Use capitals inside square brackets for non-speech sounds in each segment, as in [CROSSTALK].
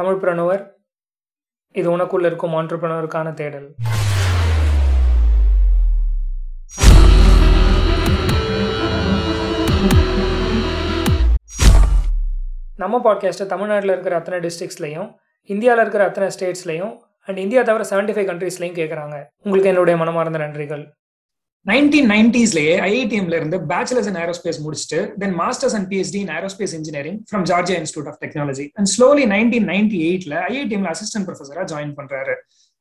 தமிழ் பிரணுவர் இது உனக்குள்ள இருக்கும் ஆண்டர்பிரனருக்கான தேடல். நம்ம பாட்காஸ்ட்டை தமிழ்நாட்டில் இருக்கிற அத்தனை டிஸ்ட்ரிக்ஸ்லையும் இந்தியாவில் இருக்கிற அத்தனை ஸ்டேட்ஸ்லையும் அண்ட் இந்தியா தவிர செவன்டி ஃபைவ் கண்ட்ரீஸ்லையும் கேட்குறாங்க உங்களுக்கு என்னுடைய மனமார்ந்த நன்றிகள். நைன்டீன் நைன்டிஸ்லயே ஐஐடிஎம்ல இருந்து பேச்சுலர்ஸ் இன் ஏரோஸ்பேஸ் முடிச்சுட்டு then masters and PhD in aerospace engineering from Georgia Institute of Technology and slowly nineteen ninety எயிட்ல ஐஐடிஎம்ல அசிஸ்டன்ட் ப்ரொஃபஸரா ஜாயின் பண்றாரு.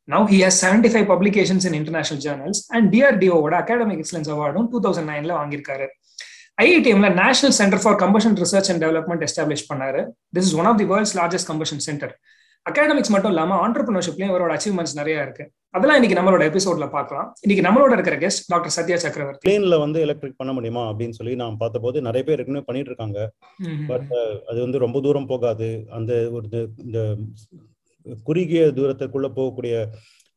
Now he has seventy five publications in international journals and டிஆர்டிஓட academic excellence அவார்டும் two thousand நைன்ல வாங்கியிருக்காரு. ஐஐடிஎம்ல National Centre for Combustion Research and Development establish பண்ணாரு. This is one of the world's largest combustion centre academics மட்டும் இல்லாம ஆண்டர்பிரினர்ஷிப்லயும் இவரோட achievements நிறைய இருக்கு. அதெல்லாம் இன்னைக்கு நம்மளோட எபிசோட்ல பார்க்கலாம். இன்னைக்கு நம்மளோட இருக்கிற கெஸ்ட் டாக்டர் சத்யா சக்கரவர்த்தி. பிளேன்ல வந்து எலக்ட்ரிக் பண்ண முடியுமா அப்படின்னு சொல்லி நான் பார்த்தபோது நிறைய பேர் ஏற்கனவே பண்ணிட்டு இருக்காங்க. பட் அது வந்து ரொம்ப தூரம் போகாது. அந்த ஒரு இந்த குறுகிய தூரத்துக்குள்ள போகக்கூடிய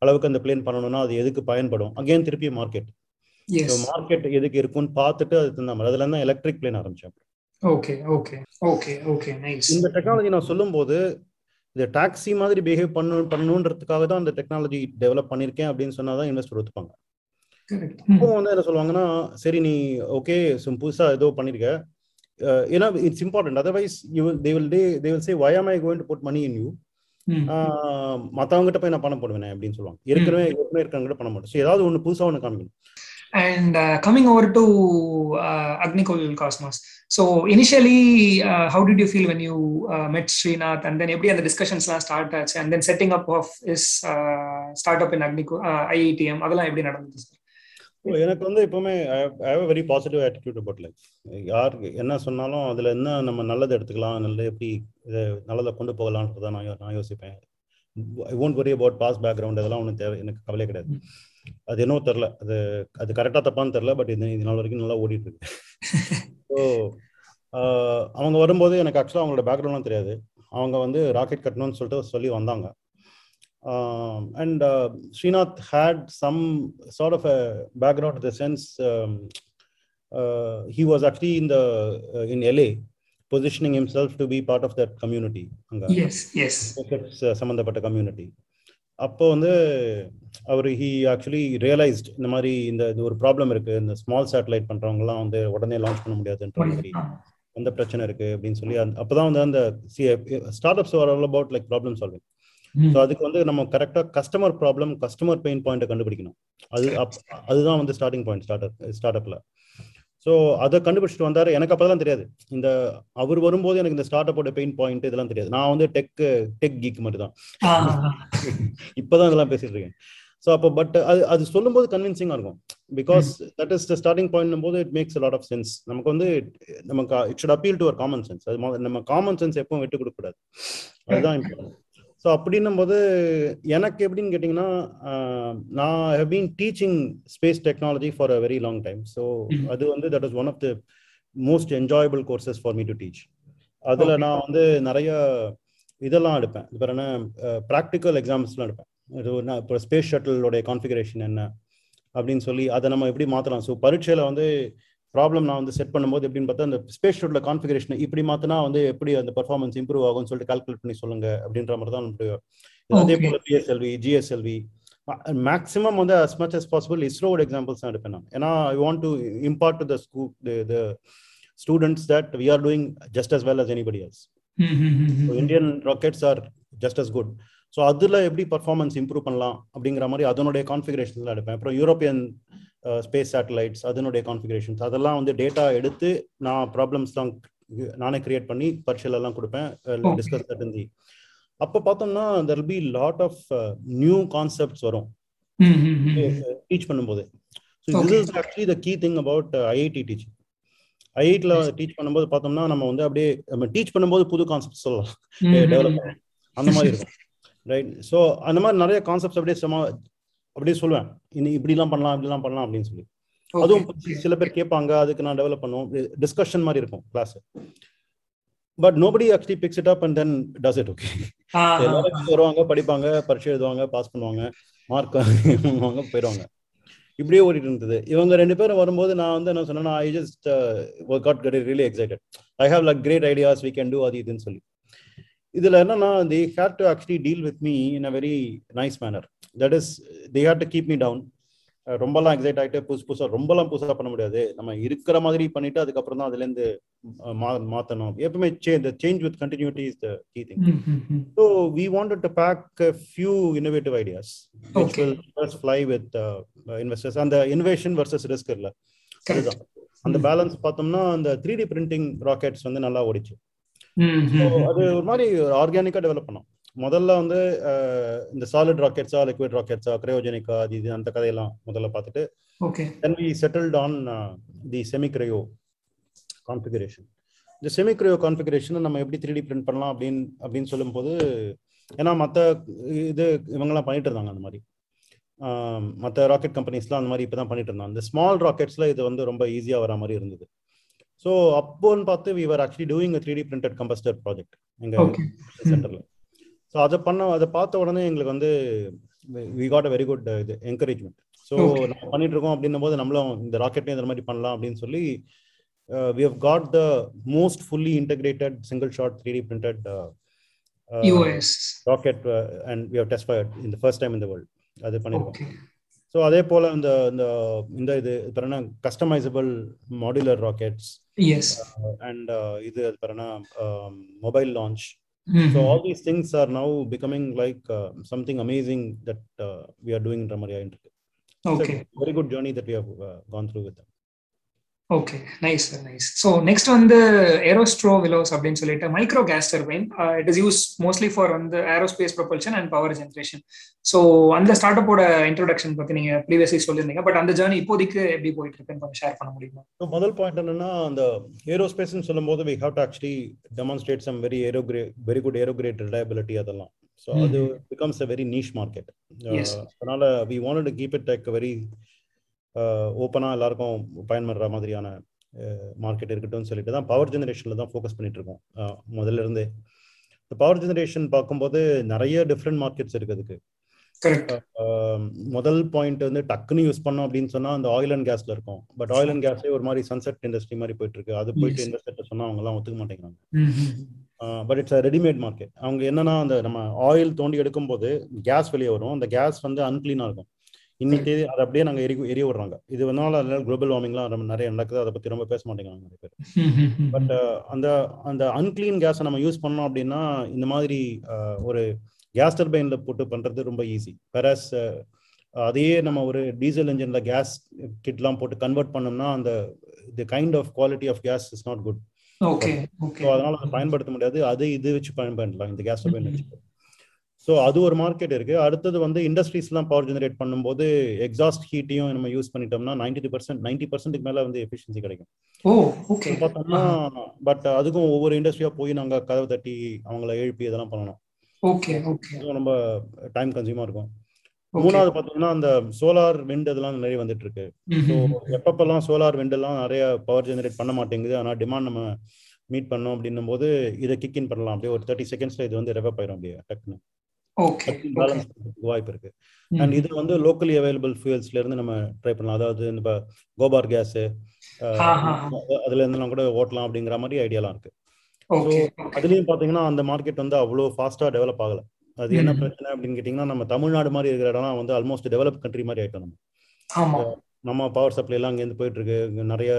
அளவுக்கு அந்த பிளேன் பண்ணணும்னா அது எதுக்கு பயன்படும்? அகைன் திருப்பி மார்க்கெட் மார்க்கெட் எதுக்கு இருக்குன்னு பார்த்துட்டு அது தகுந்த மாதிரி அதுல தான் எலக்ட்ரிக் பிளேன் ஆரம்பிச்சேன். Okay okay okay okay nice இந்த டெக்னாலஜி நான் சொல்லும்போது இந்த டாக்ஸி மாதிரி பிஹேவ் பண்ணு பண்ணணுன்றதுக்காக தான் அந்த டெக்னாலஜி டெவலப் பண்ணியிருக்கேன் அப்படின்னு சொன்னாதான் இன்வெஸ்டர் ஒத்துப்பாங்க. இப்போ வந்து என்ன சொல்லுவாங்கன்னா சரி நீ ஓகே புதுசா ஏதோ பண்ணிருக்க. ஏன்னா it's important otherwise you they will they they will say why am I going to put money in you மற்றவங்ககிட்ட போய் நான் பணம் போடுவேன் அப்படின்னு சொல்லுவாங்க. ஏற்கனவே ஏற்கனவே இருக்கிறவங்க பண்ண மாட்டேன் ஏதாவது ஒன்று புதுசாக ஒன்று காமிக்கணும். And uh, coming over to uh, Agnikul Cosmos. So initially, uh, how did you feel when you uh, met Srinath, and then every other discussions last start ஆச்சு, and then setting up of his uh, startup in Agnikul uh, IITM அதெல்லாம் எப்படி நடந்தது sir So, எனக்கு வந்து எப்பவுமே I have very positive attitude about life யார் என்ன சொன்னாலும் அதுல என்ன நம்ம நல்லதை எடுத்துக்கலாம் நல்ல எப்படி இதை நல்லதை கொண்டு போகலான்றதை நான் யோ- நான் யோசிப்பேன் I won't worry about past background அதெல்லாம் ஒன்றும் தேவை எனக்கு கவலை கிடையாது அது என்னவோ தெரில அது அது கரெக்டாக தப்பான்னு தெரில பட் இது இது நாள் வரைக்கும் நல்லா ஓடிட்டு இருக்கு ஸோ [LAUGHS] அவங்க வரும்போது எனக்கு ஆக்சுவலாக அவங்களோட பேக்ரவுண்ட்லாம் தெரியாது. அவங்க வந்து ராக்கெட் கட்டணும்னு சொல்லிட்டு சொல்லி வந்தாங்க. And Srinath had some sort of a background the sense he was actually in the in LA positioning himself to be part of that community அங்கே. சம்மந்தப்பட்ட கம்யூனிட்டி அப்போ வந்து அவர் ஹி ஆக்சுவலி ரியலைஸ்ட் இந்த மாதிரி இந்த இது ஒரு ப்ராப்ளம் இருக்கு. இந்த ஸ்மால் சேட்டலைட் பண்றவங்கலாம் வந்து உடனே லான்ச் பண்ண முடியாதுன்ற மாதிரி எந்த பிரச்சனை இருக்கு அப்படின்னு சொல்லி அப்பதான் வந்து அந்த startups are all about like problem solving so அதுக்கு வந்து நம்ம கரெக்டாக கஸ்டமர் ப்ராப்ளம் கஸ்டமர் பெயின் பாயிண்ட்டை கண்டுபிடிக்கணும். அது அப் அதுதான் வந்து ஸ்டார்டிங் பாயிண்ட் ஸ்டார்ட் அப் ஸ்டார்ட் அப்ல ஸோ அதை கண்டுபிடிச்சிட்டு வந்தாரு. எனக்கு அப்பதான் தெரியாது. இந்த அவர் வரும்போது எனக்கு இந்த ஸ்டார்ட் அப்போட பெயின் பாயிண்ட் இதெல்லாம் தெரியாது. நான் வந்து டெக் டெக் கீக் மாதிரி தான் இப்போதான் இதெல்லாம் பேசிட்டு இருக்கேன். ஸோ அப்போ பட் அது அது சொல்லும்போது கன்வின்சிங்காக இருக்கும். Because that is the starting point போது it makes lot of sense நமக்கு வந்து நமக்கு it should appeal to our common sense அது நம்ம காமன் சென்ஸ் எப்பவும் விட்டு கொடுக்க கூடாது அதுதான் இம்பார்ட்டன்ட் ஸோ அப்படின்னும் போது எனக்கு எப்படின்னு கேட்டிங்கன்னா நான் have been teaching space technology for a very long time so. அது வந்து that is one of the most enjoyable courses for me to teach அதில். நான் வந்து நிறைய இதெல்லாம் எடுப்பேன். இது பேர் என்ன ப்ராக்டிக்கல் எக்ஸாம்ஸ்லாம் எடுப்பேன். இது இப்போ ஸ்பேஸ் ஷட்டிலோடைய கான்ஃபிகரேஷன் என்ன? அப்படின்னு சொல்லி அதை நம்ம எப்படி மாற்றலாம் ஸோ பரீட்சையில் வந்து ப்ராப்ளம் நான் வந்து செட் பண்ணும்போது எப்படின்னு பார்த்தா அந்த ஸ்பேஸ் ஷட்டில் கான்ஃபிகரேஷன் இப்படி மாற்றினா வந்து எப்படி அந்த பர்ஃபார்மன்ஸ் இம்ப்ரூவ் ஆகும்னு சொல்லிட்டு கால்குலேட் பண்ணி சொல்லுங்க அப்படின்ற மாதிரி தான் நம்மளுடைய அதே. போல பிஎஸ்எல்வி ஜிஎஸ்எல்வி மேக்ஸிமம் வந்து as much as possible இஸ்ரோவோட எக்ஸாம்பிள்ஸ் தான் எடுப்பேன் நான். ஏன்னா I want to impart to the ஸ்கூ the students that we are doing just as well as anybody else. So Indian rockets are just as good so அதில் எப்படி performance improve பண்ணலாம் அப்படிங்கிற மாதிரி அதனுடைய கான்ஃபிகரேஷன்ஸ்லாம் எடுப்பேன். அப்புறம் யூரோப்பியன் ஸ்பேஸ் சேட்டலைட்ஸ் அதனுடைய கான்ஃபிகரேஷன்ஸ் அதெல்லாம் வந்து டேட்டா எடுத்து நான் ப்ராப்ளம்ஸ்லாம் நானே கிரியேட் பண்ணி பரீட்சையிலலாம் கொடுப்பேன். Okay. டிஸ்கஸ் தட் இந்தி அப்போ பார்த்தோம்னா there be lot of new concepts வரும். டீச் பண்ணும்போது. So. This is actually the key thing about IIT teaching ஐஐடியில் டீச் பண்ணும்போது பார்த்தோம்னா நம்ம வந்து அப்படியே நம்ம டீச் பண்ணும்போது புது கான்செப்ட் சொல்லலாம். டெவலப் அந்த மாதிரி இருக்கும். ரைட் ஸோ அந்த மாதிரி நிறைய கான்செப்ட்ஸ் அப்படியே சும்மா அப்படியே சொல்லுவேன். இனி இப்படிலாம் பண்ணலாம் இப்படிலாம் பண்ணலாம் அப்படின்னு சொல்லி. அதுவும் சில பேர் கேட்பாங்க அதுக்கு நான் டெவலப் பண்ணுவோம். டிஸ்கஷன் மாதிரி இருக்கும் class but nobody actually picks it up and then does it okay எல்லாரும் வருவாங்க படிப்பாங்க பரீட்சை எழுதுவாங்க பாஸ் பண்ணுவாங்க மார்க் வாங்குவாங்க போயிடுவாங்க. இப்படியே ஓடிட்டு இருந்தது. இவங்க ரெண்டு பேரும் வரும்போது நான் வந்து என்ன சொன்னேன்னா I just got get really excited I have like great ideas we can do அது இதுன்னு சொல்லி. இதுல என்னன்னா they had to actually deal with me in a very nice manner that is they had to keep me down ரொம்பலாம் excite ஆகிட்டு புதுசு புதுசா ரொம்பலாம் புதுசா பண்ண முடியாது. நம்ம இருக்கிற மாதிரி பண்ணிட்டு அதுக்கப்புறம் தான் அதுல இருந்து மா மாத்தணும். எப்பவுமே change with continuity is the key thing so we wanted to pack few innovative ideas which will first fly with investors அந்த இன்வெஷன் வர்சஸ் ரிஸ்க் இல்ல. அதுதான். அந்த பேலன்ஸ் பார்த்தோம்னா அந்த த்ரீ டி பிரிண்டிங் ராக்கெட்ஸ் வந்து நல்லா ஓடிச்சு. அது ஒரு மாதிரி ஆர்கானிக்கா டெவலப் பண்ணோம். முதல்ல வந்து இந்த சாலிட் ராக்கெட்ஸா லிக்விட் ராக்கெட்ஸா கிரையோஜெனிக்கா அது இது அந்த கதையெல்லாம் முதல்ல பார்த்துட்டு okay then we settled on the semi cryo configuration இந்த செமி கிரையோ கான்ஃபிகரேஷன் நம்ம எப்படி த்ரீ டி பிரிண்ட் பண்ணலாம் அப்படின்னு அப்படின்னு சொல்லும்போது ஏன்னா மற்ற இது இவங்கெல்லாம் பண்ணிட்டு இருந்தாங்க அந்த மாதிரி. மற்ற ராக்கெட் கம்பெனிஸ்லாம் அந்த மாதிரி இப்போ தான் பண்ணிட்டு இருந்தாங்க. இந்த ஸ்மால் ராக்கெட்ஸில் இது வந்து ரொம்ப ஈஸியாக வர மாதிரி இருந்தது. ஸோ அப்போன்னு பார்த்து we are actually doing three D printed combustor project எங்கள் சென்டரில் ஸோ அதை பண்ண அதை பார்த்த உடனே எங்களுக்கு வந்து we got a very good இது என்கரேஜ்மெண்ட் ஸோ நம்ம பண்ணிட்டு இருக்கோம் அப்படின்னும் போது நம்மளும் இந்த ராக்கெட்லேயும் இந்த மாதிரி பண்ணலாம் அப்படின்னு சொல்லி we have got the most fully integrated single shot three D printed rocket and we have test fired இந்த ஃபர்ஸ்ட் டைம் இந்த வேர்ல்ட் அது பண்ணியிருக்கோம் ஸோ அதே போல இந்த இந்த இந்த இது என்ன கஸ்டமைசபிள் மாடுலர் ராக்கெட்ஸ் அண்ட் இது அது பேர் என்ன mobile launch So all these things are now becoming like uh, something amazing that uh, we are doing in Ramaria Internet. Okay. It's a very good journey that okay nice nice so next வந்து ஏரோஸ்ட்ரோ விலோஸ் அப்படின்னு சொல்லிட்டு micro gas turbine it is use mostly for வந்து aerospace propulsion and power generation so அந்த ஸ்டார்ட் அப்போட introduction பத்தி நீங்க previously சொல்லியிருந்தீங்க. பட் அந்த ஜேர்னி இப்போதைக்கு எப்படி போயிட்டு இருக்குன்னு கொஞ்சம் ஷேர் பண்ண முடியுமா? ஸோ முதல் பாயிண்ட் என்னன்னா அந்த ஏரோஸ்பேஸ்னு சொல்லும்போது we have to actually demonstrate some very aerograde very good aerograde reliability அதெல்லாம். ஸோ அது becomes a very niche market அதனால we want to keep it like very ஓப்பனாக எல்லாருக்கும் பயன்படுற மாதிரியான மார்க்கெட் இருக்கட்டும்னு சொல்லிட்டு தான் பவர் ஜெனரேஷனில் தான் ஃபோக்கஸ் பண்ணிட்டு இருக்கோம். முதல்ல இருந்தே. இந்த பவர் ஜெனரேஷன் பார்க்கும்போது நிறைய டிஃப்ரெண்ட் மார்க்கெட்ஸ் இருக்கு அதுக்கு. முதல் பாயிண்ட் வந்து டக்குன்னு யூஸ் பண்ணோம் அப்படின்னு சொன்னா அந்த ஆயில் அண்ட் கேஸ்ல இருக்கும். பட் ஆயில் அண்ட் கேஸே ஒரு மாதிரி சன்செட் இண்டஸ்ட்ரி மாதிரி போயிட்டு இருக்கு. அது போயிட்டு இன்வெஸ்டர் சொன்னா அவங்க எல்லாம் ஒத்துக்க மாட்டேங்கிறாங்க. பட் இட்ஸ் ரெடிமேட் மார்க்கெட் அவங்க என்னன்னா அந்த நம்ம ஆயில் தோண்டி எடுக்கும் போது கேஸ் வெளியே வரும். அந்த கேஸ் வந்து அன்கிளீனா இருக்கும். இன்னைக்கு அதை அப்படியே நாங்க எரி எரிய விடுறாங்க. இது வந்தால குளோபல் வார்மிங்லாம் ரொம்ப நிறைய நடக்குது. அதை பத்தி ரொம்ப பேச மாட்டேங்கிறாங்க நிறைய பேர். [LAUGHS] பட் அந்த அந்த அன்கிளீன் கேஸை நம்ம யூஸ் பண்ணோம் அப்படின்னா இந்த மாதிரி ஒரு கேஸ் டர்பைன்ல போட்டு பண்றது ரொம்ப ஈஸி பெரஸ் அதையே நம்ம ஒரு டீசல் இன்ஜின்ல கேஸ் கிட்லாம் போட்டு கன்வெர்ட் பண்ணோம்னா அந்த the kind of quality of gas is not good அதனால அதை பயன்படுத்த முடியாது. அது இது வச்சு பயன்படுத்தலாம். இந்த கேஸ் டர்பைன் வச்சு. ஸோ அது ஒரு மார்க்கெட் இருக்கு. அடுத்தது வந்து இண்டஸ்ட்ரீஸ்லாம் பவர் ஜெனரேட் பண்ணும்போது எக்ஸாஸ்ட் ஹீட்டையும் நம்ம யூஸ் பண்ணிட்டோம்னா நைன்டி பர்சன்ட் நைன்டி பர்சன்ட்டுக்கு மேல வந்து எஃபிஷியன்சி கிடைக்கும். பார்த்தோம்னா பட் அதுக்கும் ஒவ்வொரு இண்டஸ்ட்ரியா போய் நாங்க கதவை தட்டி அவங்கள எழுப்பி இதெல்லாம் பண்ணணும். ஓகே ஓகே ரொம்ப டைம் கன்சியூமா இருக்கும். மூணாவது பாத்தீங்கன்னா அந்த சோலார் விண்ட் இதெல்லாம் நிறைய வந்துட்டு இருக்கு. ஸோ எப்பப்பெல்லாம் சோலார் விண்ட் எல்லாம் நிறைய பவர் ஜெனரேட் பண்ண மாட்டேங்குது ஆனா டிமாண்ட் நம்ம மீட் பண்ணோம் அப்படின்னும் போது இதை கிக் இன் பண்ணலாம். அப்படியே ஒரு தேர்ட்டி செகண்ட்ஸ்ல இது வந்து ரெவப் ஆயிரும் அப்படியே டக்குன்னு. வாய்ப்பு இருக்கு. அண்ட் இது வந்து லோக்கலி அவைலபிள் ஃபியூல்ஸ்ல இருந்து நம்ம ட்ரை பண்ணலாம். அதாவது இந்த கோபார் கேஸ் அதுல இருந்தெல்லாம் கூட ஓட்டலாம் அப்படிங்கிற மாதிரி ஐடியாலாம் இருக்கு. அதுலயும் பாத்தீங்கன்னா அந்த மார்க்கெட் வந்து அவ்வளவு ஃபாஸ்டா டெவலப் ஆகல. அது என்ன பிரச்சனை அப்படின்னு கேட்டீங்கன்னா நம்ம தமிழ்நாடு மாதிரி இருக்கிற இடம்லாம் வந்து ஆல்மோஸ்ட் டெவலப் கண்ட்ரி மாதிரி ஆயிட்டோம் நம்ம. நம்ம பவர் சப்ளை எல்லாம் இங்கேருந்து போயிட்டு இருக்கு நிறைய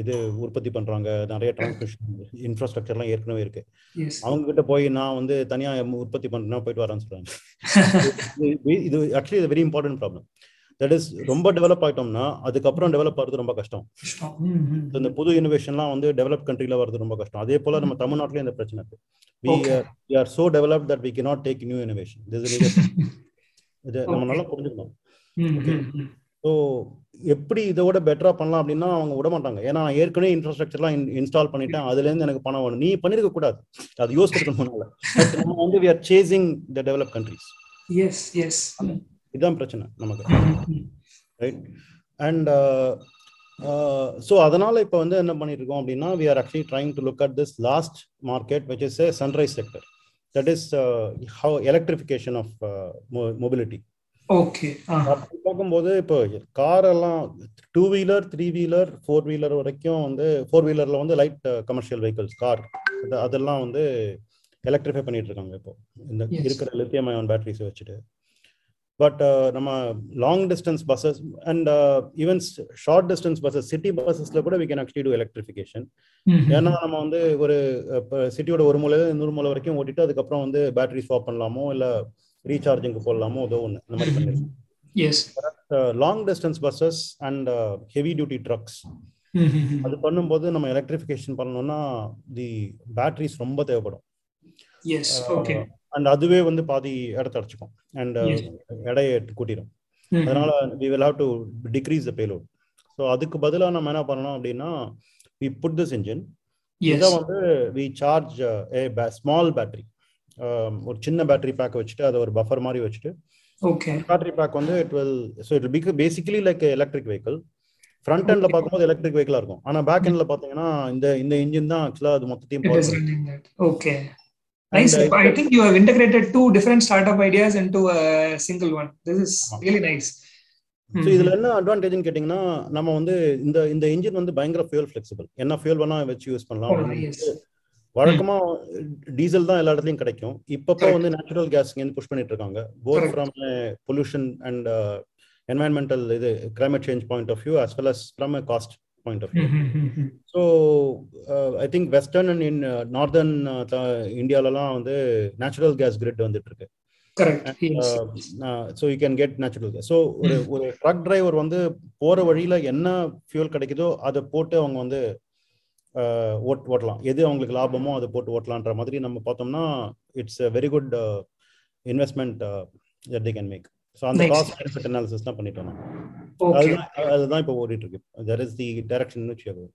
இது உற்பத்தி பண்றாங்க. நிறைய டிரான்ஸ்மிஷன் இன்ஃப்ராஸ்ட்ரக்சர்லாம் ஏற்கனவே இருக்கு. அவங்க கிட்ட போய் நான் வந்து தனியா உற்பத்தி பண்றேன்னா போயிட்டு வரேன்னு சொல்றாங்க. [LAUGHS] இது ஆக்சுவலி இது very important problem that is ரொம்ப டெவலப் ஆயிட்டோம்னா அதுக்கப்புறம் டெவலப் ஆகிறது ரொம்ப கஷ்டம். இந்த புது இனோவேஷன்லாம் வந்து டெவலப் கண்ட்ரில வர்றது ரொம்ப கஷ்டம். அதே போல நம்ம தமிழ்நாட்டிலேயே இந்த பிரச்சனை இருக்கு. We are so develop that we cannot take new innovation இது நம்ம நல்லா புரிஞ்சுக்கணும். ஸோ எப்படி இதோட பெட்டரா பண்ணலாம் அப்படின்னா அவங்க விட மாட்டாங்க. ஏன்னா ஏற்கனவே இன்ஃப்ராஸ்ட்ரக்சர்லாம் இன்ஸ்டால் பண்ணிட்டேன். அதுல இருந்து எனக்கு பணம் வேணும். நீ பண்ணிருக்க கூடாது. அது யோசிச்சிருக்கணும்னால நம்ம வந்து we are chasing the develop countries yes yes இதுதான் பிரச்சனை நமக்கு. ரைட் அண்ட் ஸோ அதனால இப்போ வந்து என்ன பண்ணிட்டு இருக்கோம் அப்படின்னா we are actually trying to look at this last market which is a sunrise sector that is how electrification of mobility okay அப்படி பார்க்கும்போது இப்போ கார் எல்லாம் two wheeler three wheeler four wheeler வரைக்கும் வந்து ஃபோர் வீலர்ல வந்து லைட் கமர்ஷியல் வெஹிக்கிள்ஸ் கார் அதெல்லாம் வந்து எலக்ட்ரிஃபை பண்ணிட்டு இருக்காங்க இப்போ. இந்த. இருக்கிற லித்தியம் அயான் பேட்டரிஸை வச்சுட்டு. பட் நம்ம long distance buses and even short distance buses city பஸ்ஸஸ்ல கூட we can actually do electrification ஏன்னா நம்ம வந்து ஒரு சிட்டியோட ஒரு மூலையில இன்னொரு மூலை வரைக்கும் ஓட்டிட்டு அதுக்கப்புறம் வந்து பேட்டரி ஸ்வாப் பண்ணலாமோ இல்ல ரீசார்ஜிங்க்கு போடலாமோ ஏதோ ஒன்று இந்த மாதிரி பண்ணிருக்கோம். Long distance buses and heavy duty trucks அது பண்ணும்போது நம்ம எலக்ட்ரிஃபிகேஷன் பண்ணணும்னா தி பேட்டரிஸ் ரொம்ப தேவைப்படும். அண்ட் அதுவே வந்து பாதி இடத்த அடைச்சிக்கும். And Yes. எடையை கூட்டிடும் அதனால we will have to decrease the payload so அதுக்கு பதிலாக நம்ம என்ன பண்ணணும் அப்படின்னா வி புட் திஸ் இன்ஜின் இதை வந்து we charge a small battery ஒரு சின்ன பேட்டரி பேக் வச்சுட்டு அதை ஒரு பஃபர் மாதிரி வச்சுட்டு ஓகே பேட்டரி பேக் வந்து it will so it big basically like electric vehicle front எண்ட்ல. பார்க்கும்போது எலக்ட்ரிக் வெஹிக்கிளா இருக்கும் ஆனா பேக் எண்ட்ல பாத்தீங்கன்னா இந்த இந்த இன்ஜின் தான் ஆக்சுவலா அது மொத்தத்தையும். And, uh, I think you have integrated two different startup ideas into a single one. This is ஆமா. really nice. ஸோ இதுல என்ன அட்வான்டேஜ்னு கேட்டிங்கன்னா நம்ம வந்து இந்த இந்த இன்ஜின் வந்து பயங்கர ஃபியூல் ஃபிளெக்சிபிள் என்ன ஃபியூல் வேணா வச்சு யூஸ் பண்ணலாம் Oh. வழக்கமா டீசல் தான் எல்லா இடத்துலயும் கிடைக்கும் இப்பப்போ. வந்து நேச்சுரல் கேஸ் இருந்து புஷ் பண்ணிட்டு இருக்காங்க both. From pollution and environmental இது climate change point of view as well as from cost point of view. So I think western and in northern இந்தியாலலாம் வந்து நேச்சுரல் கேஸ் கிரிட் வந்துட்டு இருக்கு. So you can get natural gas so ஒரு ஒரு truck driver வந்து போற வழியில என்ன fuel கிடைக்குதோ அதை போட்டு அவங்க வந்து ஓட் ஓட்டலாம் எது அவங்களுக்கு லாபமோ அதை போட்டு ஓட்டலான்ற மாதிரி நம்ம பார்த்தோம்னா it's a very good investment that the can make so அந்த. காஸ்ட் பெனிஃபிட் அனாலிசிஸ் தான் பண்ணிட்டோம். அதுதான் அதுதான் இப்போ ஓடிட்டு இருக்கு that is the direction going.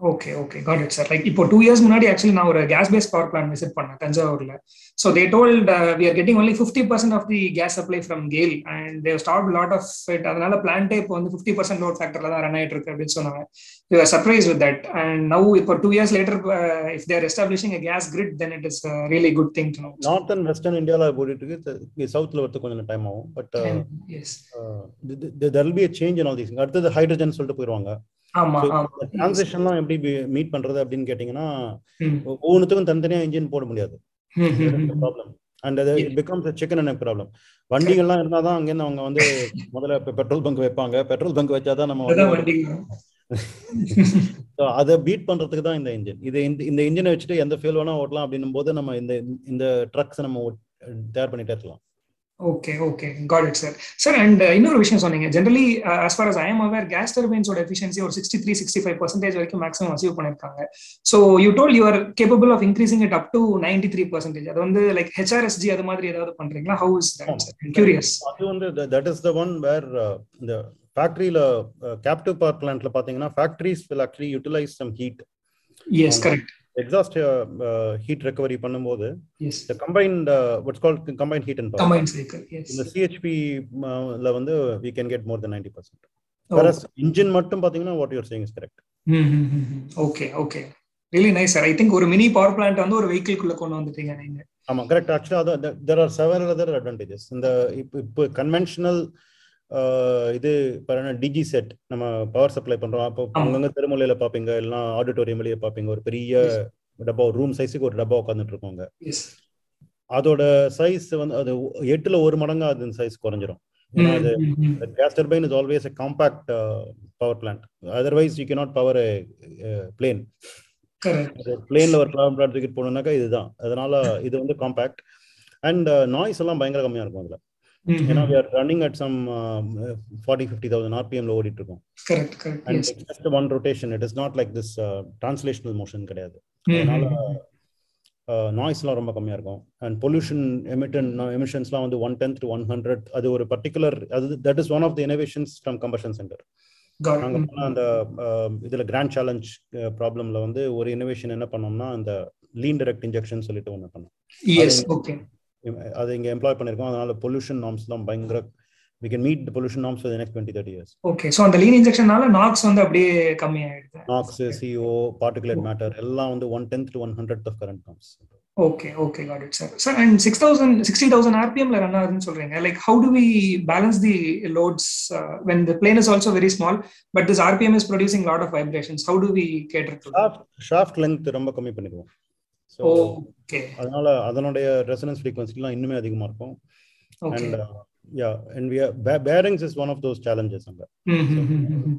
Okay okay got it sir like இப்போ டூ இயர்ஸ் முன்னாடி ஆக்சுவலி நான் ஒரு gas base power plan visit பண்ணேன் தஞ்சாவூர்ல. So they told we are getting only fifty percent of the gas supply from GAIL and they've stop lot of it அதனால பிளான்ட்டே இப்போ வந்து ஃபிஃப்டி பர்சன்ட் லோட் ஃபேக்டர்ல தான் ரன் ஆயிட்டு இருக்கு அப்படின்னு சொன்னாங்க. You are surprise with that and now இப்போ two years later if there establishing gas grid then it is really good thing to know north and western இந்தியாவில் ஓடிட்டு இருக்கு. சவுத்தில் வரது கொஞ்சம் டைம் ஆகும். But there be change all these அடுத்தது hydrogen சொல்லிட்டு போயிடுவாங்க டிரான்சிஷன்லாம் எப்படி மீட் பண்றது அப்படின்னு கேட்டிங்கன்னா. ஒவ்வொன்றுத்துக்கும் தனித்தனியா இன்ஜின் போட முடியாது. ப்ராப்ளம் அண்ட் அது பிகம்ஸ் சிக்கன் அண்ட் ப்ராப்ளம் வண்டிகள்லாம் இருந்தால் தான் அங்கேருந்து அவங்க வந்து முதல்ல பெட்ரோல் பங்க் வைப்பாங்க. பெட்ரோல் பங்க் வச்சாதான் நம்ம அதை பீட் பண்றதுக்கு தான் இந்த இன்ஜின் இது இந்த இன்ஜினை வச்சுட்டு எந்த ஃபீல் வேணா ஓட்டலாம் அப்படின்னும் போது நம்ம இந்த இந்த ட்ரக்ஸ் நம்ம தயார் பண்ணிட்டே இருக்கலாம். Okay okay got it sir sir and இன்னொரு விஷயம் சொன்னீங்க. Generally as far as I am aware gas டர்பைன்ஸோட efficiency ஒரு sixty three sixty five percentage வரைக்கும் மேக்ஸிமம் அச்சீவ் பண்ணிருக்காங்க. So you told you are capable of increasing it up to ninety three percentage அது வந்து like ஹெச்ஆர்எஸ்ஜி அது மாதிரி ஏதாவது பண்றீங்களா? How is curious அது வந்து that is the one where இந்த ஃபேக்டரியில கேப்டிவ் பவர் பிளான்ட்ல பாத்தீங்கன்னா factories will actually utilize some heat yes correct exhaust heat recovery பண்ணும்போது எஸ் இந்த combined what's call combine heat and power combine cycle yes இந்த CHP ல வந்து we can get more then ninety percent engine மட்டும் பாத்தீங்கன்னா what you're saying is correct okay okay really nice sir I think ஒரு mini power plant வந்து ஒரு வெஹிக்கிள்குள்ள கொண்டு வந்துட்டீங்க நீங்க. ஆமா கரெக்ட் ஆக்சுவலா அதான் there are several other advantages இந்த இப்போ இப்போ கன்வென்ஷனல் இது டிஜி செட் நம்ம பவர் சப்ளை பண்றோம். அப்போ. அங்கங்க திருமலையில பாப்பீங்க இல்லைன்னா ஆடிட்டோரியம் வெளியே பாப்பீங்க. ஒரு பெரிய டப்பா ரூம் சைஸுக்கு ஒரு டப்பா உட்காந்துட்டு இருக்கோங்க அதோட சைஸ் வந்து அது எட்டுல ஒரு மடங்கா அது சைஸ் குறைஞ்சிரும். அது gas turbine is always a compact power plant otherwise you cannot power plane பிளேன்ல ஒரு பவர் பிளான்ட் தூக்கிட்டு போகணும்னாக்கா இதுதான். அதனால இது வந்து காம்பாக்ட் அண்ட் நாய்ஸ் எல்லாம் பயங்கர கம்மியா இருக்கும் அதுல. ஏன்னா we are running at some forty fifty thousand ஆர்பிஎம்ல ஓடிட்டு இருக்கோம் correct correct and just one rotation it is not like this translational motion கிடையாது. அதனால நாய்ஸ்லாம் ரொம்ப கம்மியா இருக்கும். அண்ட் பொல்யூஷன் எமிட்டன் எமிஷன்ஸ்லாம் வந்து one tenth to one hundred அது ஒரு பர்டிகுலர் அது that is one of the innovations from combustion center நாங்க பண்ண அந்த uh, இதுல கிராண்ட் சேலஞ்ச் ப்ராப்ளம்ல வந்து ஒரு இனோவேஷன் என்ன பண்ணோம்னா அந்த லீன் டைரக்ட் இன்ஜெக்ஷன் சொல்லிட்டு ஒன்று பண்ணோம். எஸ் ஓகே அதை இங்க எம்ப்ளாய் பண்ணிருக்கோம் அதனால பொல்யூஷன் நார்ம்ஸ் தான் பயங்கர meet the pollution norms for the next 20 30 years. Okay so அந்த லீன் இன்ஜெக்ஷனால நாக்ஸ் வந்து அப்படியே கம்மி ஆயிடுது NOx CO particulate matter எல்லாம் வந்து 1 tenth to 1 hundredth of current norms. Okay okay got it sir sir and six thousand sixty thousand ஆர்பிஎம்ல run ஆகுதுன்னு சொல்றீங்க. Like how do we balance the loads when the plane is also very small but this RPM is producing lot of vibrations how do we cater to shaft length ரொம்ப கம்மி பண்ணிடுவோம் so okay அதனால அதனுடைய resonance ஃப்ரீக்வன்சிலாம் இன்னுமே அதிகமா இருக்கும் okay and yeah and V bearings is one of those challenges அங்க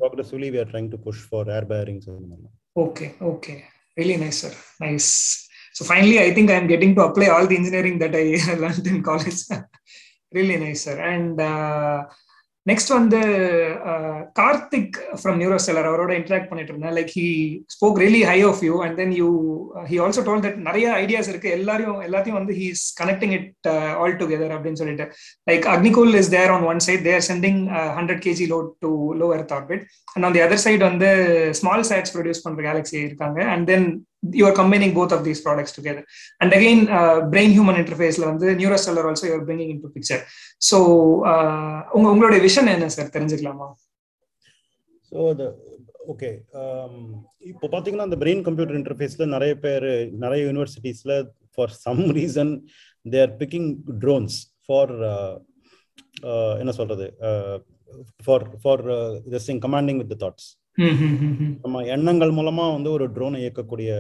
progressively we are trying to push for air bearings அந்த மாதிரிலாம் Okay, okay. Really nice, sir. Nice. So finally, I think I'm getting to apply all the engineering that I learned in college. really nice, sir. And uh, next வந்து Karthik from neuro seller அவரோட interact பண்ணிட்டு இருந்தேன். Like he spoke really high of you and then you he also told that நிறைய ideas இருக்கு. எல்லாரையும் எல்லாத்தையும் வந்து he is connecting it all together அப்படின்னு சொல்லிட்டு. Like Agnikul is there on one side they're sending hundred KG load to low earth orbit and on the other side வந்து small sats produce பண்ற கேலக்ஸி இருக்காங்க. And then you are combining both of both products these products again and brain human human இன்டர்ஃபேஸ்ல வந்து Neurostellar also you're bringing into picture so உங்க உங்களுடைய vision என்ன sir தெரிஞ்சுக்கலாமா? So okay இப்போ பார்த்தீங்கன்னா அந்த பிரெயின் கம்ப்யூட்டர் இன்டர்ஃபேஸில் நிறைய பேர் நிறைய யூனிவர்சிட்டிஸில் for some reason they are picking drones for என்ன சொல்றது? For for this thing commanding with thoughts நம்ம எண்ணங்கள் மூலமா வந்து ஒரு ட்ரோனை இயக்கக்கூடிய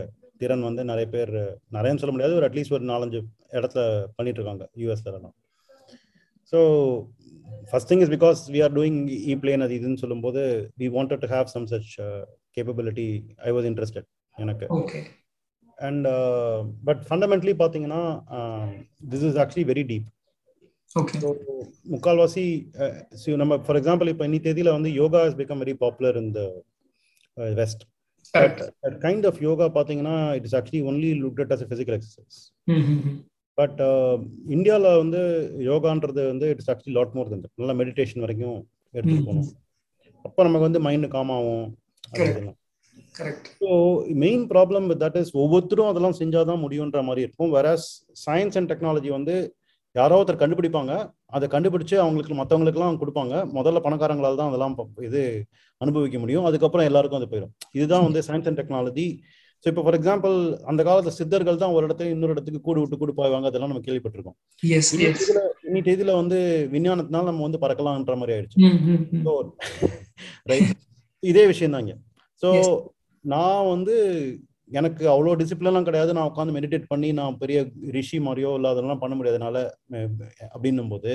திறன் வந்து நிறைய பேர் நிறையன்னு சொல்ல முடியாது. ஒரு அட்லீஸ்ட் ஒரு நாலஞ்சு இடத்துல பண்ணிட்டு இருக்காங்க யூஎஸ்ல எல்லாம். So first thing is because we are doing e plane அது இதுன்னு சொல்லும்போது we wanted to have some such capability I was interested எனக்கு. அண்ட் பட் ஃபண்டமெண்ட்லி பார்த்தீங்கன்னா this is actually very deep முக்கால்வாசி நம்ம ஃபார் எக்ஸாம்பிள் இப்போ இன்னி தேதியில வந்து yoga is become very popular in the west kind of yoga பார்த்தீங்கன்னா it is actually only look at as physical exercise but இந்தியாவில் வந்து யோகான்றது வந்து it's actually lot more than நல்லா மெடிடேஷன் வரைக்கும் எடுத்துட்டு போகணும். அப்போ நமக்கு வந்து மைண்டு காம் ஆகும். So main problem with that is ஒவ்வொருத்தரும் அதெல்லாம் செஞ்சாதான் முடியுன்ற மாதிரி இருக்கும். வேற சயின்ஸ் அண்ட் டெக்னாலஜி வந்து யாரோ ஒருத்தர் கண்டுபிடிப்பாங்க. அதை கண்டுபிடிச்சு அவங்களுக்கு மற்றவங்களுக்குலாம் கொடுப்பாங்க. முதல்ல பணக்காரங்களால் தான் அதெல்லாம் இது அனுபவிக்க முடியும். அதுக்கப்புறம் எல்லாருக்கும் அது போயிடும் இதுதான் வந்து சயின்ஸ் அண்ட் டெக்னாலஜி ஸோ இப்போ ஃபார் எக்ஸாம்பிள் அந்த காலத்துல சித்தர்கள் தான் ஒரு இடத்துல இன்னொரு இடத்துக்கு கூடு விட்டு கூடு போவாங்க அதெல்லாம் நம்ம கேள்விப்பட்டிருக்கோம். இன்னி தேதியில வந்து விஞ்ஞானத்தினால நம்ம வந்து பறக்கலாம்ன்ற மாதிரி ஆயிடுச்சு. [LAUGHS] இதே விஷயம் தாங்க ஸோ நான் வந்து எனக்கு அவ்வளோ டிசிப்ளின்லாம் கிடையாது. நான் உட்காந்து மெடிடேட் பண்ணி நான் பெரிய ரிஷி மாதிரியோ இல்லை அதெல்லாம் பண்ண முடியாதனால அப்படின்னும் போது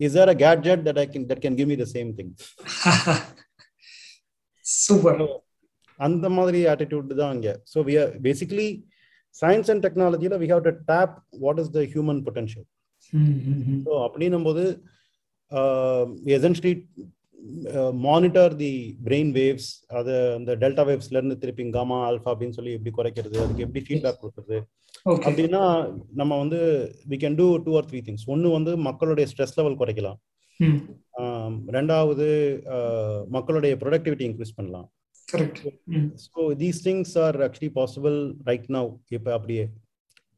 is are a gadget that I can that can give me the same thing super அந்த மாதிரி ஆட்டிடியூட் தான் இங்க. So we are basically science and டெக்னாலஜியில் we have to tap what is the human potential so அப்படின்னும் போது essentially monitor the brain waves அது அந்த delta வேவ்ஸ்ல இருந்து திருப்பி காமா ஆல்ஃபா அப்படின்னு சொல்லி எப்படி குறைக்கிறது அதுக்கு எப்படி ஃபீட்பேக் கொடுக்குறது? அப்படின்னா நம்ம வந்து we can do two or three things ஒன்று வந்து மக்களுடைய ஸ்ட்ரெஸ் லெவல் குறைக்கலாம். ரெண்டாவது மக்களுடைய ப்ரொடக்டிவிட்டி இன்க்ரீஸ் பண்ணலாம். So these things are actually possible right now இப்போ அப்படியே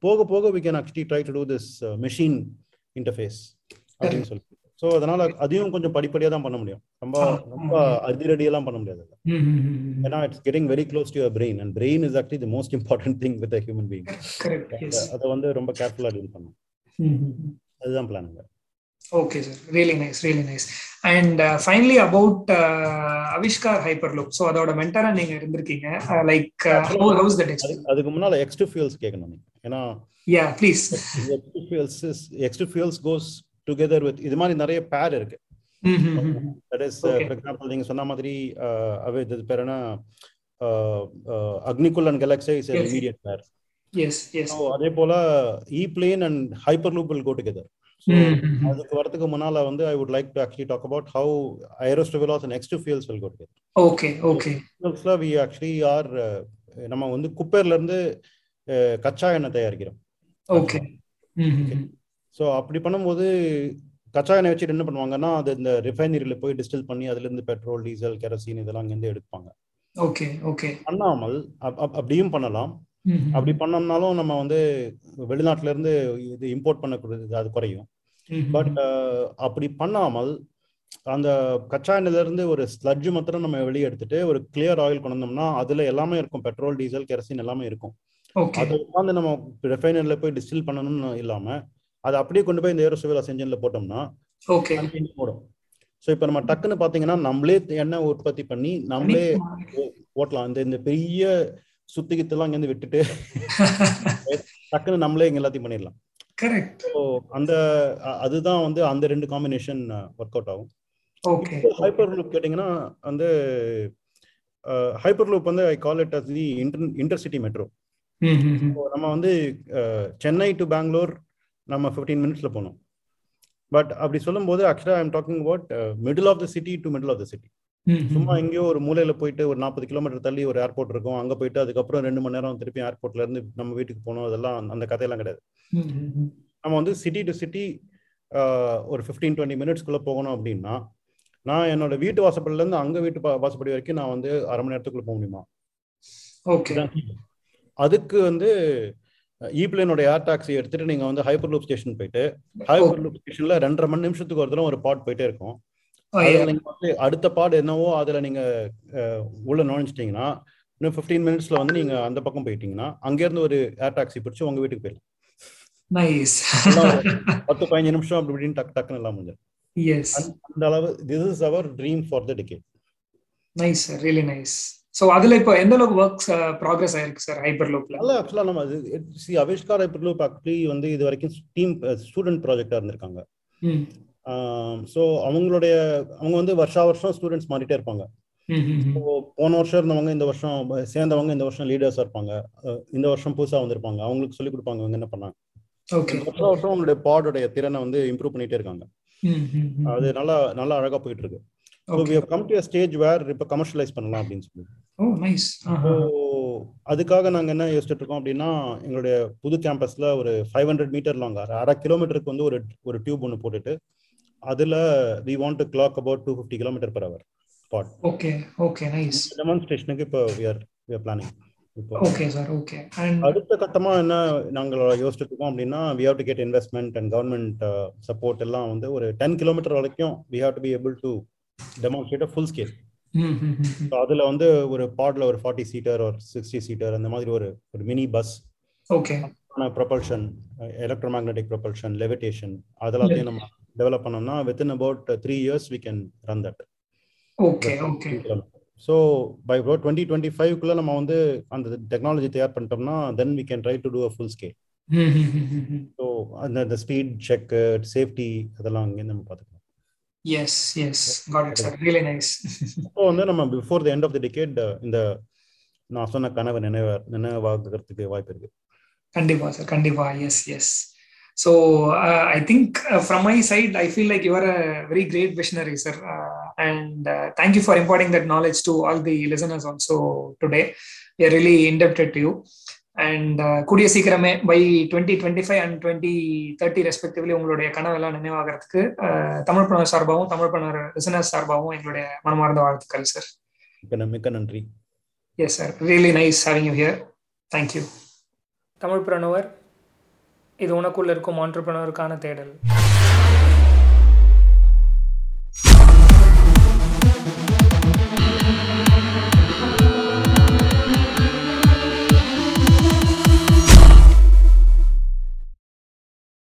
போக போக we can actually try to do this machine interface அப்படின்னு சொல்லி. ஸோ அதனால அதையும் கொஞ்சம் படிப்படியாக தான் பண்ண முடியும். ரொம்ப ரொம்ப அதிரடியெல்லாம் பண்ண முடியாது ஏன்னா it's getting very close to your brain and brain is actually the most important thing with human being அதை வந்து ரொம்ப கேர்ஃபுல்லாக டீல் பண்ணும் அதுதான் பிளானுங்க okay sir really nice really nice and finally about Avishkar hyperloop so அதோட மென்டரா நீங்க இருந்திருக்கீங்க. லைக் ஹவுஸ் தட் அதுக்கு முன்னால எக்ஸ் டு ஃபியூல்ஸ் கேட்கணும் நீங்க. ஏன்னா yeah please X to fuels X to fuels goes together with இது மாதிரி நிறைய பேர் இருக்கு. தட் இஸ் ஃபார் எக்ஸாம்பிள் நீங்க சொன்ன மாதிரி அவே இது பேர் என்ன? Agnikul and galaxy is immediate pair அதே போல e plane and hyperloop will go together அதுக்கு வரதுக்கு முன்னால வந்து I would like to actually talk about how ஐரோஸ்டோவிலாஸ் and next fuels will go together okay okay we actually are நம்ம வந்து குப்பேர்ல இருந்து கச்சா எண்ணெய் தயாரிக்கிறோம். ஓகே ஸோ அப்படி பண்ணும்போது கச்சா எண்ணெய் வச்சுட்டு என்ன பண்ணுவாங்கன்னா அது இந்த ரிஃபைனரியில போய் டிஸ்டில் பண்ணி அதுல இருந்து பெட்ரோல் டீசல் கெரசின் இதெல்லாம் இங்கேருந்து எடுப்பாங்க. Okay okay. பண்ணாமல் அப்படியும் பண்ணலாம். அப்படி பண்ணோம்னாலும் நம்ம வந்து வெளிநாட்டுல இருந்து இது இம்போர்ட் பண்ணக்கூடியது அது குறையும். பட் அப்படி பண்ணாமல் அந்த கச்சா எண்ணெயில இருந்து ஒரு ஸ்லட்ஜ் மாத்திரம் நம்ம வெளியே எடுத்துட்டு ஒரு கிளியர் ஆயில் கொண்டு வந்தோம்னா அதுல எல்லாமே இருக்கும். பெட்ரோல் டீசல் கெரசின் எல்லாமே இருக்கும். அதை உட்காந்து நம்ம ரிஃபைனரியில போய் டிஸ்டில் பண்ணணும்னு இல்லாம அதை அப்படியே கொண்டு போய் இந்த ஏரோசிவிலாஸ் என்ஜின்ல போட்டோம்னா ஓகே. ஓடும் ஸோ இப்போ நம்ம டக்குன்னு பார்த்தீங்கன்னா நம்மளே எண்ணெய் உற்பத்தி பண்ணி நம்மளே ஓட்டலாம். இந்த இந்த பெரிய சுத்தி கித்தெல்லாம் இங்கேருந்து விட்டுட்டு [LAUGHS] டக்குன்னு நம்மளே இங்க எல்லாத்தையும் பண்ணிடலாம். கரெக்ட் ஸோ அந்த அதுதான் வந்து அந்த ரெண்டு காம்பினேஷன் ஒர்க் அவுட் ஆகும். ஹைப்பர் லூப் கேட்டிங்கன்னா வந்து ஹைப்பர் லூப் வந்து I call it as the inter intercity metro நம்ம வந்து சென்னை டு பெங்களூர் நம்ம ஃபிஃப்டீன் மினிட்ஸ்ல போனோம். பட் அப்படி சொல்லும்போது ஆக்சுவலாக I'm talking about middle of the city to middle of the city சும்மா எங்கேயோ ஒரு மூலையில போயிட்டு ஒரு நாற்பது கிலோமீட்டர் தள்ளி ஒரு ஏர்போர்ட் இருக்கும். அங்க போயிட்டு அதுக்கப்புறம் ரெண்டு மணி நேரம் திருப்பி ஏர்போர்ட்ல இருந்து நம்ம வீட்டுக்கு போகணும் அதெல்லாம் அந்த- கதையெல்லாம் கிடையாது. நம்ம வந்து சிட்டி டு சிட்டி ஒரு ஃபிஃப்டீன் டுவெண்ட்டி மினிட்ஸ்க்குள்ள போகணும் அப்படின்னா நான் என்னோட வீட்டு வாசப்படில இருந்து அங்க வீட்டு வாசப்படி வரைக்கும் நான் வந்து அரை மணி நேரத்துக்குள்ள போக முடியுமா? ஓகே. அதுக்கு வந்து ஈப்ளேனோட ஏர் டாக்ஸி எடுத்துட்டு நீங்க வந்து ஹைப்பர் லூப் ஸ்டேஷன் போயிட்டு ஹைப்பர் லூப் ஸ்டேஷன்ல ரெண்டரை மணி நிமிஷத்துக்கு ஒரு தடவை ஒரு பாட் போயிட்டே இருக்கும். அதுல நீங்க வந்து அடுத்த பாடு என்னவோ அதுல நீங்க உள்ள நுழைஞ்சிட்டீங்கன்னா இன்னும் ஃபிஃப்டீன் மினிட்ஸ்ல வந்து நீங்க அந்த பக்கம் போயிட்டீங்கன்னா அங்க இருந்து ஒரு ஏர் டாக்ஸி பிடிச்சு உங்க வீட்டுக்கு போயிடலாம். பத்து பதினஞ்சு நிமிஷம் அப்படி இப்படின்னு டக்கு டக்குன்னு எல்லாம் முடிஞ்சது எஸ் அந்த அளவு this is our dream for the decade nice really nice so அதுல இப்போ எந்த அளவுக்கு ஒர்க்ஸ் ப்ராக்ரஸ் ஆயிருக்கு சார் ஹைப்பர் லூப்ல நல்ல ஆக்சுவலா நம்ம சி அவிஷ்கார் ஹைப்பர் லூப் ஆக்சுவலி வந்து இது வரைக்கும் டீம் ஸ்டூடெண்ட் ப்ராஜெக்டா இருந்திருக்காங்க. ஸோ அவங்களுடைய அவங்க வந்து வருஷா வருஷம் ஸ்டூடெண்ட்ஸ் மாறிட்டே இருப்பாங்க. போன வருஷம் இருந்தவங்க இந்த வருஷம் சேர்ந்தவங்க இந்த வருஷம் லீடர்ஸா இருப்பாங்க. இந்த வருஷம் புதுசா வந்திருப்பாங்க. அவங்களுக்கு சொல்லி கொடுப்பாங்க இவங்க என்ன பண்ணாங்க. வருஷம் அவங்களுடைய பாடோடைய திறனை வந்து இம்ப்ரூவ் பண்ணிட்டே இருக்காங்க. அது நல்லா நல்லா அழகா போயிட்டு இருக்கு. So we come to stage where இப்போ கமர்ஷியலைஸ் பண்ணலாம் அப்படின்னு சொல்லி ஓ நைஸ் ஸோ அதுக்காக நாங்க என்ன யோசிச்சுட்டு இருக்கோம் அப்படின்னா எங்களுடைய புது கேம்பஸ்ல ஒரு ஃபைவ் ஹண்ட்ரட் மீட்டர் லாங் அரை கிலோமீட்டருக்கு வந்து ஒரு ஒரு டியூப் ஒன்று போட்டுட்டு அதுல we want to clock about two fifty kilometre per hour spot okay okay nice டெமான்ஸ்ட்ரேஷனுக்கு இப்போ we are we are planning okay sir okay அடுத்த கட்டமா என்ன நாங்கள் யோசிச்சுட்டு இருக்கோம் அப்படின்னா we have to get investment and government support எல்லாம் வந்து ஒரு டென் கிலோமீட்டர் வரைக்கும் we have to be able to demonstrate full scale so அதுல வந்து ஒரு பாட்ல ஒரு ஃபார்ட்டி சீட்டர் ஒரு சிக்ஸ்டி சீட்டர் அந்த மாதிரி ஒரு ஒரு mini bus okay propulsion electromagnetic propulsion levitation அதெல்லாத்தையும் நம்ம டெவலப் பண்ணோம்னா within about three years we can run that okay okay so by about twenty twenty ஃபைவ்க்குள்ள நம்ம வந்து அந்த டெக்னாலஜி தயார் பண்ணிட்டோம்னா then we can try to do a full scale so அந்த speed check safety அதெல்லாம் அங்கே நம்ம பார்த்துக்கலாம். Yes yes got it sir really nice so வந்து நம்ம before the end of the decade இந்த நான் சொன்ன கனவை நினைவ நினைவாகிறதுக்கு வாய்ப்பு இருக்கு. கண்டிப்பா சார் கண்டிப்பா. Yes yes so I think from my side I feel like your a very great visionary sir and thank you for imparting that knowledge to all the listeners also today we really indebted to you and கூடிய சீக்கிரமே by twenty twenty five and twenty thirty respectively உங்களுடைய கனவெல்லாம் நினைவாகிறதுக்கு தமிழ் பணர் சார்பாகவும் Tamil பணர் listeners சார்பாகவும் எங்களுடைய மனமார்ந்த வாழ்த்துக்கள் sir மிக்க மிக்க நன்றி. Yes sir really nice having you here thank you Tamil Pranavar இது உனக்குள்ள இருக்கும் ஆண்டர்பிரனருக்கான தேடல்.